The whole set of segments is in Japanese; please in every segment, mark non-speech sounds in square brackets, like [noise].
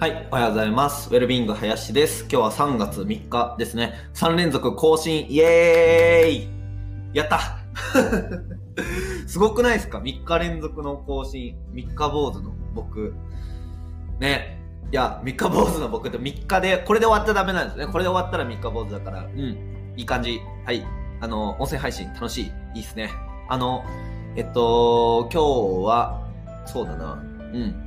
はい、おはようございます。ウェルビング林です。今日は3月3日ですね。3連続更新、イエーイやった [laughs] すごくないですか ?3 日連続の更新。3日坊主の僕。ね。いや、3日坊主の僕って3日で、これで終わったらダメなんですね。これで終わったら3日坊主だから。うん。いい感じ。はい。あの、音声配信楽しい。いいっすね。あの、えっと、今日は、そうだな。うん。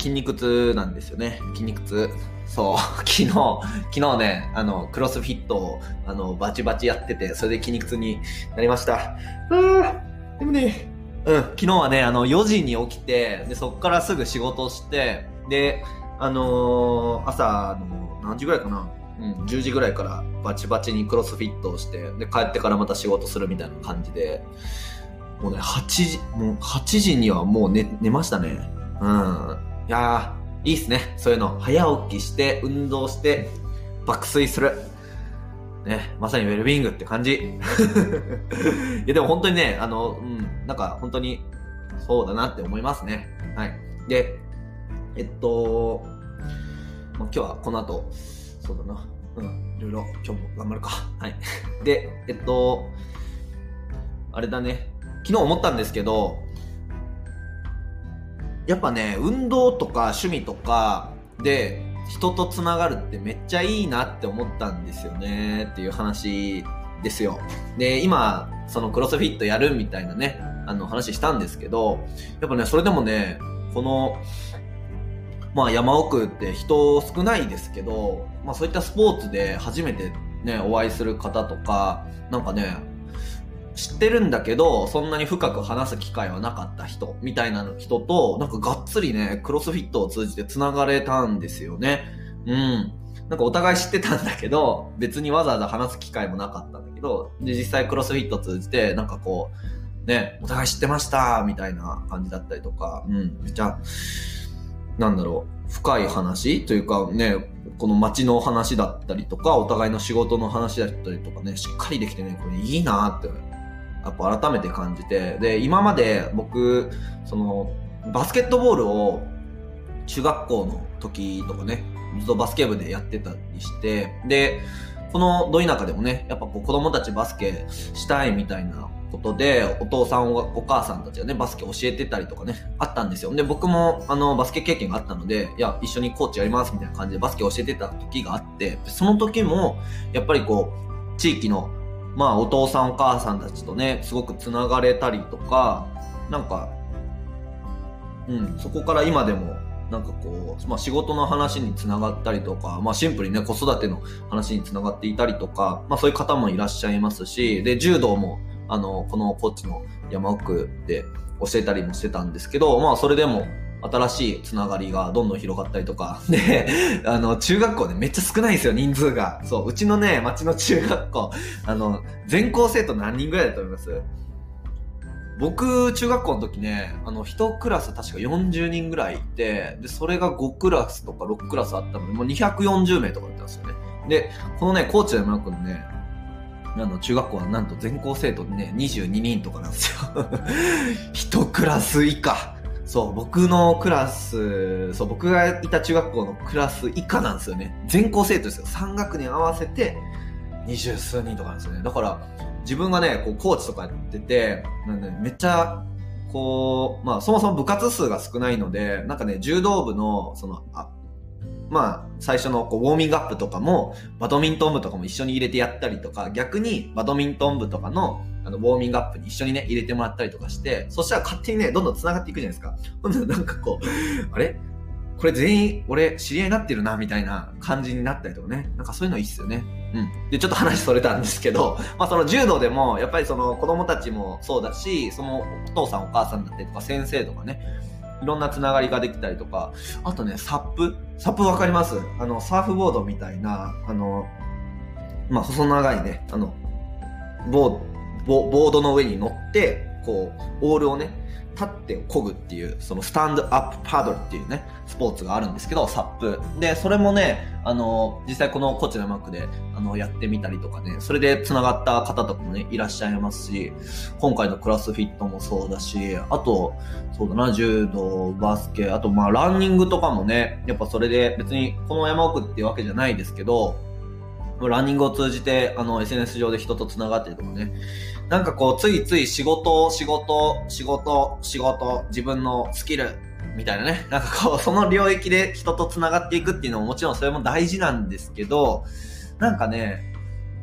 筋肉痛なんですよね。筋肉痛。そう。[laughs] 昨日、昨日ね、あの、クロスフィットを、あの、バチバチやってて、それで筋肉痛になりました。あでもね、うん、昨日はね、あの、4時に起きて、で、そっからすぐ仕事して、で、あのー朝の、何時ぐらいかな？うん、10時ぐらいからバチバチにクロスフィットをして、で、帰ってからまた仕事するみたいな感じで、もうね、8時、もう8時にはもう寝、寝ましたね。うん。いやー、いいっすね。そういうの。早起きして、運動して、爆睡する。ね、まさにウェルビーイングって感じ。[laughs] いや、でも本当にね、あの、うん、なんか本当に、そうだなって思いますね。はい。で、えっと、ま、今日はこの後、そうだな。うん、いろいろ今日も頑張るか。はい。で、えっと、あれだね。昨日思ったんですけど、やっぱね、運動とか趣味とかで人とつながるってめっちゃいいなって思ったんですよねっていう話ですよ。で、今、そのクロスフィットやるみたいなね、あの話したんですけど、やっぱね、それでもね、この、まあ山奥って人少ないですけど、まあそういったスポーツで初めてね、お会いする方とか、なんかね、知ってるんだけど、そんなに深く話す機会はなかった人、みたいな人と、なんかがっつりね、クロスフィットを通じて繋がれたんですよね。うん。なんかお互い知ってたんだけど、別にわざわざ話す機会もなかったんだけど、で、実際クロスフィットを通じて、なんかこう、ね、お互い知ってました、みたいな感じだったりとか、うん、めっちゃ、なんだろう、深い話というかね、この街の話だったりとか、お互いの仕事の話だったりとかね、しっかりできてね、これいいなって、やっぱ改めて感じて、で、今まで僕、その、バスケットボールを中学校の時とかね、ずっとバスケ部でやってたりして、で、このど田舎でもね、やっぱこう子供たちバスケしたいみたいなことで、お父さんお母さんたちがね、バスケ教えてたりとかね、あったんですよ。で、僕もあの、バスケ経験があったので、いや、一緒にコーチやりますみたいな感じでバスケ教えてた時があって、その時も、やっぱりこう、地域の、まあ、お父さんお母さんたちとね、すごくつながれたりとか、なんか、うん、そこから今でも、なんかこう、まあ、仕事の話につながったりとか、まあ、シンプルにね、子育ての話につながっていたりとか、まあ、そういう方もいらっしゃいますし、で、柔道も、あの、この高知の山奥で教えたりもしてたんですけど、まあ、それでも、新しいつながりがどんどん広がったりとか。[laughs] で、あの、中学校ね、めっちゃ少ないんですよ、人数が。そう、うちのね、町の中学校、あの、全校生徒何人ぐらいだと思います？僕、中学校の時ね、あの、一クラス確か40人ぐらいいて、で、それが5クラスとか6クラスあったので、もう240名とかだったんですよね。で、このね、高知山区のね、あの、中学校はなんと全校生徒ね、22人とかなんですよ。[laughs] 一クラス以下。そう、僕のクラス、そう、僕がいた中学校のクラス以下なんですよね。全校生徒ですよ。3学年合わせて、二十数人とかなんですよね。だから、自分がね、こう、コーチとかやってて、なんでめっちゃ、こう、まあ、そもそも部活数が少ないので、なんかね、柔道部の、その、あまあ、最初のこうウォーミングアップとかも、バドミントン部とかも一緒に入れてやったりとか、逆にバドミントン部とかのあのウォーミングアップに一緒にね、入れてもらったりとかして、そしたら勝手にね、どんどん繋がっていくじゃないですか。ほんで、なんかこう、[laughs] あれ？これ全員、俺、知り合いになってるな、みたいな感じになったりとかね。なんかそういうのいいっすよね。うん。で、ちょっと話それたんですけど、[laughs] まあその柔道でも、やっぱりその子供たちもそうだし、そのお父さんお母さんだったりとか先生とかね、いろんなつながりができたりとか、あとね、サップ。サップわかります？あの、サーフボードみたいな、あの、まあ細長いね、あの、ボードボードの上に乗って、こう、オールをね、立って漕ぐっていう、そのスタンドアップパドルっていうね、スポーツがあるんですけど、サップ。で、それもね、あの、実際このコチラマックで、あの、やってみたりとかね、それで繋がった方とかもね、いらっしゃいますし、今回のクラスフィットもそうだし、あと、そうだな、柔道、バスケ、あと、まあ、ランニングとかもね、やっぱそれで別にこの山奥っていうわけじゃないですけど、ランニングを通じて、あの、SNS 上で人と繋がってるとかね、なんかこう、ついつい仕事、仕事、仕事、仕事、自分のスキル、みたいなね。なんかこう、[laughs] その領域で人と繋がっていくっていうのももちろんそれも大事なんですけど、なんかね、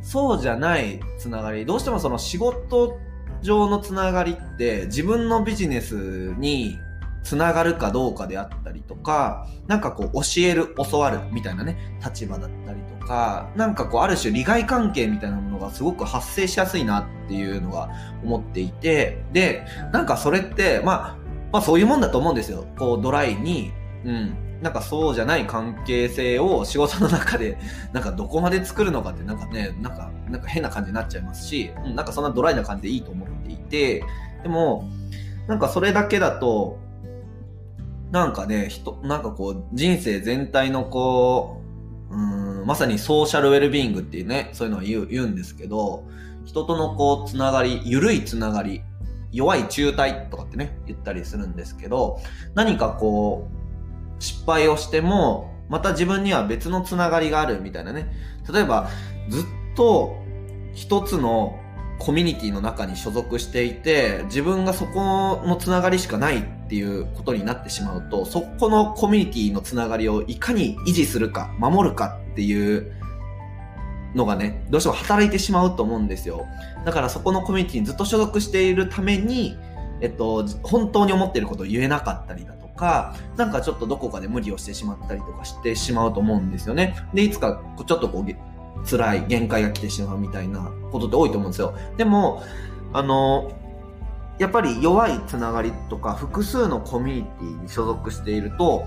そうじゃない繋がり、どうしてもその仕事上の繋がりって自分のビジネスにつながるかどうかであったりとか、なんかこう教える、教わるみたいなね、立場だったりとか、なんかこうある種利害関係みたいなものがすごく発生しやすいなっていうのが思っていて、で、なんかそれって、まあ、まあそういうもんだと思うんですよ。こうドライに、うん。なんかそうじゃない関係性を仕事の中で、[laughs] なんかどこまで作るのかってなんかね、なんか、なんか変な感じになっちゃいますし、うん、なんかそんなドライな感じでいいと思っていて、でも、なんかそれだけだと、なんかね、人、なんかこう、人生全体のこう、うん、まさにソーシャルウェルビーングっていうね、そういうのは言う言うんですけど、人とのこう、つながり、ゆるいつながり、弱い中退とかってね、言ったりするんですけど、何かこう、失敗をしても、また自分には別のつながりがあるみたいなね。例えば、ずっと一つのコミュニティの中に所属していて、自分がそこのつながりしかないっていうことになってしまうと、そこのコミュニティのつながりをいかに維持するか、守るかっていうのがね、どうしても働いてしまうと思うんですよ。だからそこのコミュニティにずっと所属しているために、えっと、本当に思っていることを言えなかったりだとか、なんかちょっとどこかで無理をしてしまったりとかしてしまうと思うんですよね。で、いつかちょっとこう、辛い限界が来てしまうみたいなことって多いと思うんですよ。でも、あの、やっぱり弱いつながりとか複数のコミュニティに所属していると、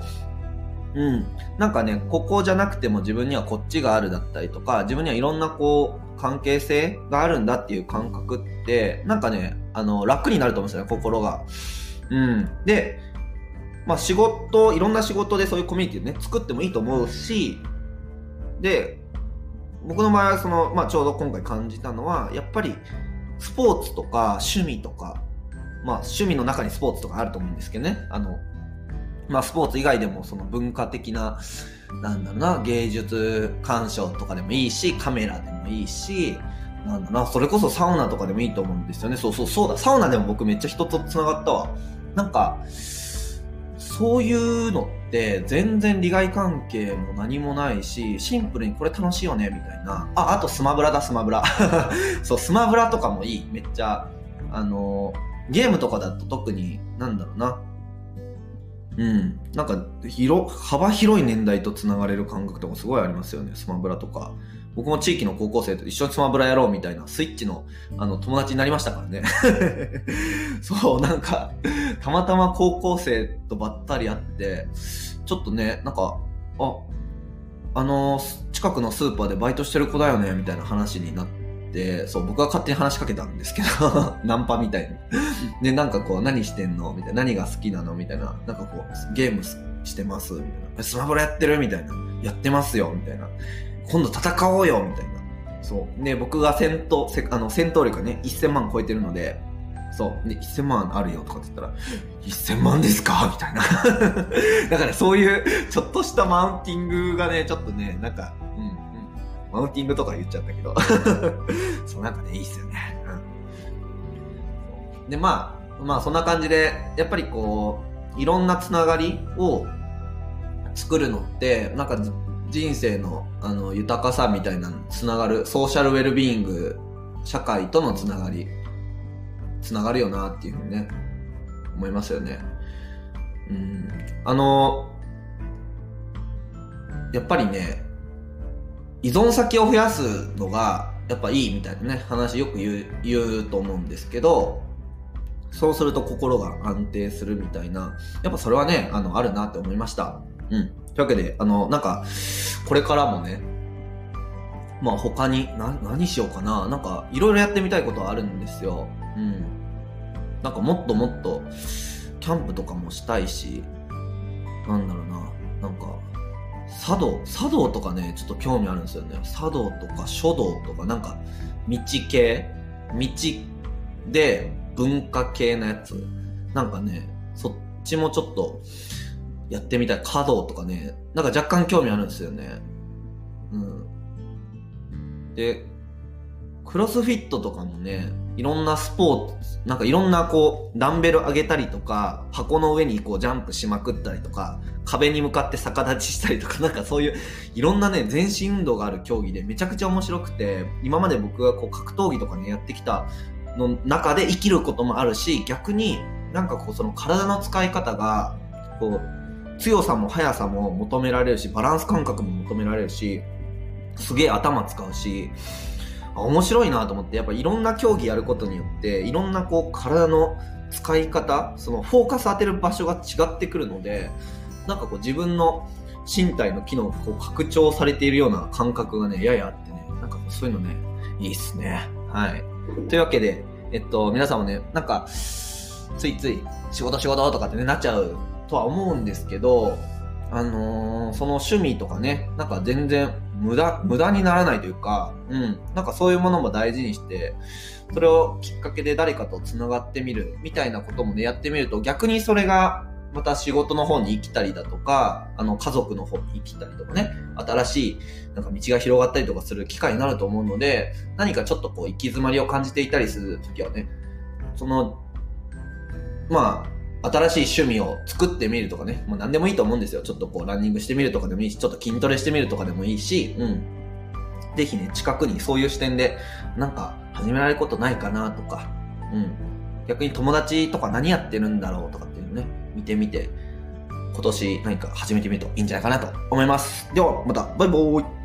うん。なんかね、ここじゃなくても自分にはこっちがあるだったりとか、自分にはいろんなこう、関係性があるんだっていう感覚って、なんかね、あの、楽になると思うんですよね、心が。うん。で、まあ仕事、いろんな仕事でそういうコミュニティをね、作ってもいいと思うし、で、僕の場合はその、まあ、ちょうど今回感じたのは、やっぱりスポーツとか趣味とか、まあ、趣味の中にスポーツとかあると思うんですけどね。あの、まあ、スポーツ以外でもその文化的な、なんだろうな、芸術鑑賞とかでもいいし、カメラでもいいし、なんだな、それこそサウナとかでもいいと思うんですよね。そうそう、そうだ、サウナでも僕めっちゃ人と繋がったわ。なんか、そういうのって全然利害関係も何もないし、シンプルにこれ楽しいよね、みたいな。あ、あとスマブラだ、スマブラ。[laughs] そう、スマブラとかもいい。めっちゃ、あの、ゲームとかだと特に、なんだろうな。うん。なんか、広、幅広い年代と繋がれる感覚とかすごいありますよね、スマブラとか。僕も地域の高校生と一緒にスマブラやろうみたいなスイッチのあの友達になりましたからね。[laughs] そう、なんか、たまたま高校生とばったり会って、ちょっとね、なんか、あ、あの、近くのスーパーでバイトしてる子だよね、みたいな話になって、そう、僕は勝手に話しかけたんですけど、[laughs] ナンパみたいに。で、なんかこう、何してんの？みたいな。何が好きなの？みたいな。なんかこう、ゲームしてます？みたいな。スマブラやってる？みたいな。やってますよ？みたいな。今度戦おうよみたいな。そう。で、僕が戦闘、あの戦闘力がね、1000万超えてるので、そう。で、1000万あるよとかって言ったら、1000万ですか？みたいな。[laughs] だからそういう、ちょっとしたマウンティングがね、ちょっとね、なんか、うん、うん。マウンティングとか言っちゃったけど。[laughs] そう、なんかね、いいっすよね。うん。で、まあ、まあそんな感じで、やっぱりこう、いろんなつながりを作るのって、なんか人生のあの豊かさみたいなつながるソーシャルウェルビーイング社会とのつながりつながるよなっていうふうにね思いますよね。うん。あのやっぱりね依存先を増やすのがやっぱいいみたいなね話よく言う言うと思うんですけどそうすると心が安定するみたいなやっぱそれはねあのあるなって思いました。うん。というわけで、あの、なんか、これからもね、まあ他に、な、何しようかな。なんか、いろいろやってみたいことはあるんですよ。うん。なんかもっともっと、キャンプとかもしたいし、なんだろうな、なんか、茶道、茶道とかね、ちょっと興味あるんですよね。茶道とか書道とか、なんか、道系道で文化系のやつ。なんかね、そっちもちょっと、やってみたい。華道とかね、なんか若干興味あるんですよね。うん。で、クロスフィットとかもね、いろんなスポーツ、なんかいろんなこう、ダンベル上げたりとか、箱の上にこうジャンプしまくったりとか、壁に向かって逆立ちしたりとか、なんかそういう、いろんなね、全身運動がある競技でめちゃくちゃ面白くて、今まで僕がこう格闘技とかね、やってきたの中で生きることもあるし、逆になんかこうその体の使い方が、こう、強さも速さも求められるし、バランス感覚も求められるし、すげえ頭使うし、面白いなと思って、やっぱいろんな競技やることによって、いろんなこう体の使い方、そのフォーカス当てる場所が違ってくるので、なんかこう自分の身体の機能がこう拡張されているような感覚がね、ややあってね、なんかそういうのね、いいっすね。はい。というわけで、えっと、皆さんもね、なんか、ついつい仕事仕事とかってね、なっちゃうとは思うんですけど、あのー、その趣味とかね、なんか全然無駄、無駄にならないというか、うん、なんかそういうものも大事にして、それをきっかけで誰かと繋がってみるみたいなこともね、やってみると逆にそれがまた仕事の方に生きたりだとか、あの家族の方に生きたりとかね、新しいなんか道が広がったりとかする機会になると思うので、何かちょっとこう行き詰まりを感じていたりするときはね、その、まあ、新しい趣味を作ってみるとかね、もう何でもいいと思うんですよ。ちょっとこうランニングしてみるとかでもいいし、ちょっと筋トレしてみるとかでもいいし、うん。ぜひね、近くにそういう視点で、なんか始められることないかなとか、うん。逆に友達とか何やってるんだろうとかっていうのね、見てみて、今年何か始めてみるといいんじゃないかなと思います。では、また、バイバーイ